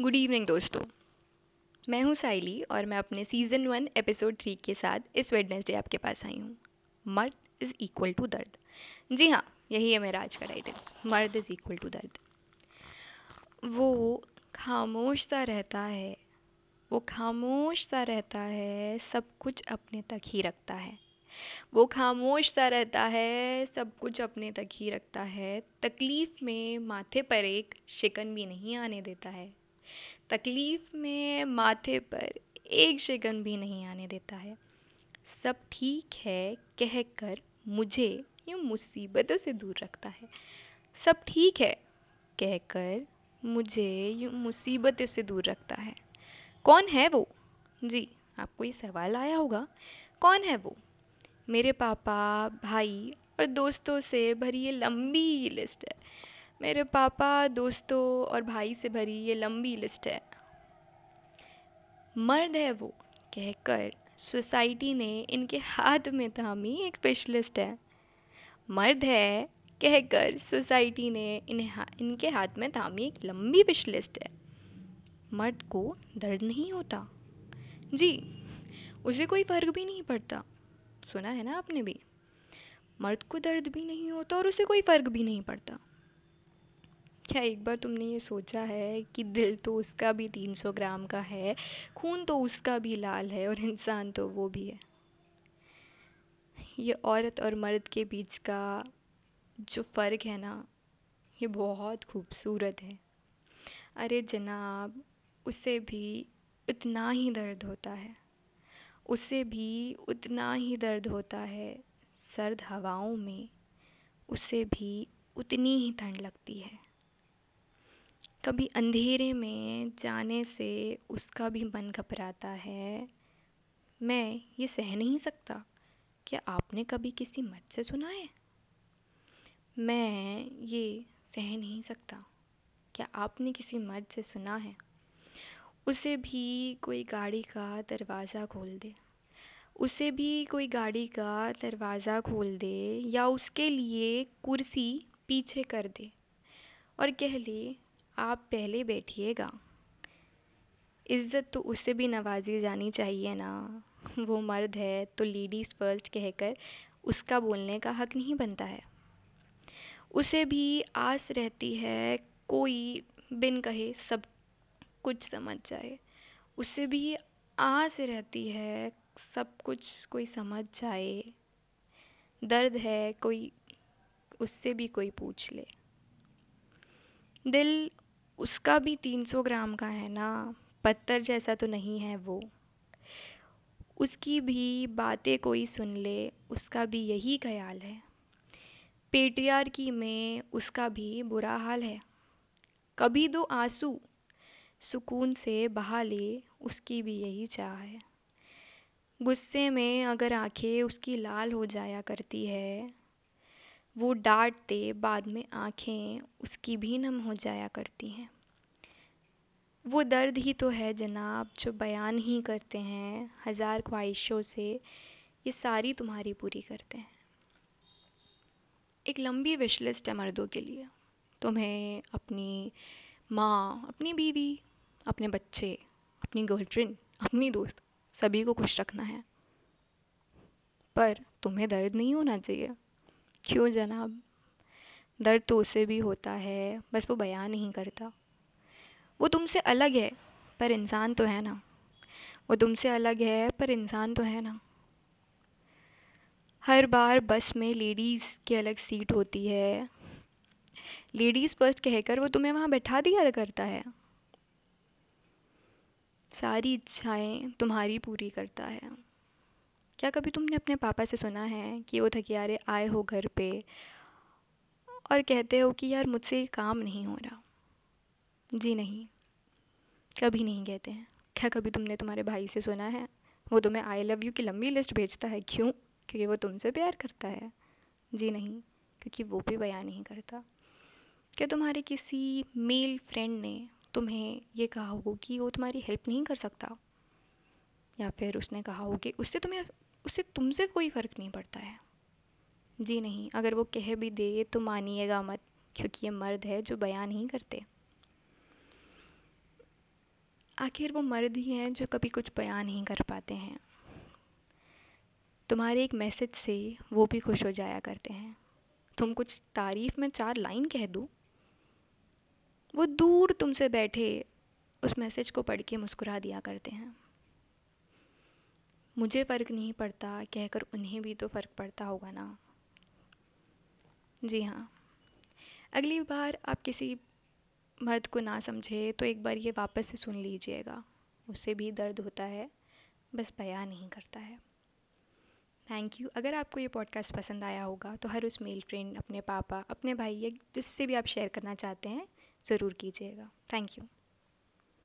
Good evening दोस्तों। मैं हूँ साइली और मैं अपने सीज़न वन एपिसोड थ्री के साथ इस वेडनेसडे आपके पास आई हूँ। मर्द इज़ इक्वल टू दर्द। जी हाँ यही है मेरा आज का टाइटल मर्द इज़ इक्वल टू दर्द। वो खामोश सा रहता है, वो खामोश सा रहता है, सब कुछ अपने तक ही रखता है। वो खामोश सा रहता है, सब कुछ अपने तक ही रखता है, तकलीफ़ में माथे पर एक शिकन भी नहीं आने देता है। तकलीफ़ में माथे पर एक शिकन भी नहीं आने देता है। सब ठीक है कहकर मुझे यूँ मुसीबतों से दूर रखता है। सब ठीक है कहकर मुझे यूँ मुसीबतों से दूर रखता है। कौन है वो? जी, आपको ये सवाल आया होगा। कौन है वो? मेरे पापा, भाई और दोस्तों से भरी ये लंबी लिस्ट है। मेरे पापा, दोस्तों और भाई से भरी ये लंबी लिस्ट है। मर्द है वो कहकर सोसाइटी ने इनके हाथ में थामी एक फ़िश लिस्ट है। मर्द है कहकर सोसाइटी ने इन्हें हा, इनके हाथ में थामी एक लंबी फ़िश लिस्ट है। मर्द को दर्द नहीं होता? जी उसे कोई फ़र्क भी नहीं पड़ता। सुना है ना आपने भी? मर्द को दर्द भी नहीं होता और उसे कोई फ़र्क भी नहीं पड़ता। क्या एक बार तुमने ये सोचा है कि दिल तो उसका भी तीन सौ ग्राम का है, खून तो उसका भी लाल है और इंसान तो वो भी है? ये औरत और मर्द के बीच का जो फ़र्क है ना, ये बहुत खूबसूरत है। अरे जनाब, उसे भी उतना ही दर्द होता है। उसे भी उतना ही दर्द होता है सर्द हवाओं में। उसे भी उतनी ही ठंड लगती है। कभी अंधेरे में जाने से उसका भी मन घबराता है। मैं ये सह नहीं सकता क्या आपने कभी किसी मर्द से सुना है? मैं ये सह नहीं सकता क्या आपने किसी मर्द से सुना है? उसे भी कोई गाड़ी का दरवाज़ा खोल दे। उसे भी कोई गाड़ी का दरवाज़ा खोल दे या उसके लिए कुर्सी पीछे कर दे और कह ले आप पहले बैठिएगा। इज़्ज़त तो उसे भी नवाजी जानी चाहिए ना। वो मर्द है तो लेडीज़ फ़र्स्ट कहकर उसका बोलने का हक नहीं बनता है। उसे भी आस रहती है कोई बिन कहे सब कुछ समझ जाए। उसे भी आस रहती है सब कुछ कोई समझ जाए। दर्द है कोई, उससे भी कोई पूछ ले। दिल उसका भी तीन सौ ग्राम का है ना, पत्थर जैसा तो नहीं है वो। उसकी भी बातें कोई सुन ले, उसका भी यही ख्याल है। पेटियार की में उसका भी बुरा हाल है। कभी दो आँसू सुकून से बहा ले, उसकी भी यही चाह है। गुस्से में अगर आँखें उसकी लाल हो जाया करती है वो डांटते, बाद में आँखें उसकी भी नम हो जाया करती हैं। वो दर्द ही तो है जनाब, जो बयान ही करते हैं, हज़ार ख्वाहिशों से, ये सारी तुम्हारी पूरी करते हैं। एक लंबी विश लिस्ट है मर्दों के लिए। तुम्हें अपनी माँ, अपनी बीवी, अपने बच्चे, अपनी गर्लफ्रेंड, अपनी दोस्त, सभी को खुश रखना है। पर तुम्हें दर्द नहीं होना चाहिए। क्यों जनाब? दर्द तो उसे भी होता है, बस वो बयान नहीं करता। वो तुमसे अलग है, पर इंसान तो है ना। वो तुमसे अलग है, पर इंसान तो है ना। हर बार बस में लेडीज़ की अलग सीट होती है। लेडीज़ फ़र्स्ट कहकर वो तुम्हें वहाँ बैठा दिया करता है। सारी इच्छाएँ तुम्हारी पूरी करता है। क्या कभी तुमने अपने पापा से सुना है कि वो थकियारे आए हो घर पे और कहते हो कि यार मुझसे काम नहीं हो रहा? जी नहीं, कभी नहीं कहते हैं। क्या कभी तुमने तुम्हारे भाई से सुना है? वो तुम्हें आई लव यू की लंबी लिस्ट भेजता है? क्यों? क्योंकि वो तुमसे प्यार करता है। जी नहीं, क्योंकि वो भी बयान नहीं करता। क्या तुम्हारे किसी मेल फ्रेंड ने तुम्हें ये कहा हो कि वो तुम्हारी हेल्प नहीं कर सकता? या फिर उसने कहा हो कि उससे तुम्हें उससे तुमसे कोई फ़र्क नहीं पड़ता है। जी नहीं, अगर वो कह भी दे तो मानिएगा मत, क्योंकि ये मर्द है जो बयान नहीं करते। आखिर वो मर्द ही हैं जो कभी कुछ बयान नहीं कर पाते हैं। तुम्हारे एक मैसेज से वो भी खुश हो जाया करते हैं। तुम कुछ तारीफ़ में चार लाइन कह दो। वो दूर तुमसे बैठे उस मैसेज को पढ़ के मुस्कुरा दिया करते हैं। मुझे फ़र्क नहीं पड़ता, कहकर उन्हें भी तो फ़र्क पड़ता होगा ना। जी हाँ। अगली बार आप किसी मर्द को ना समझे तो एक बार ये वापस से सुन लीजिएगा। उससे भी दर्द होता है, बस बयां नहीं करता है। थैंक यू अगर आपको ये पॉडकास्ट पसंद आया होगा तो हर उस मेल फ्रेंड, अपने पापा, अपने भाई, या जिससे भी आप शेयर करना चाहते हैं, ज़रूर कीजिएगा। Thank you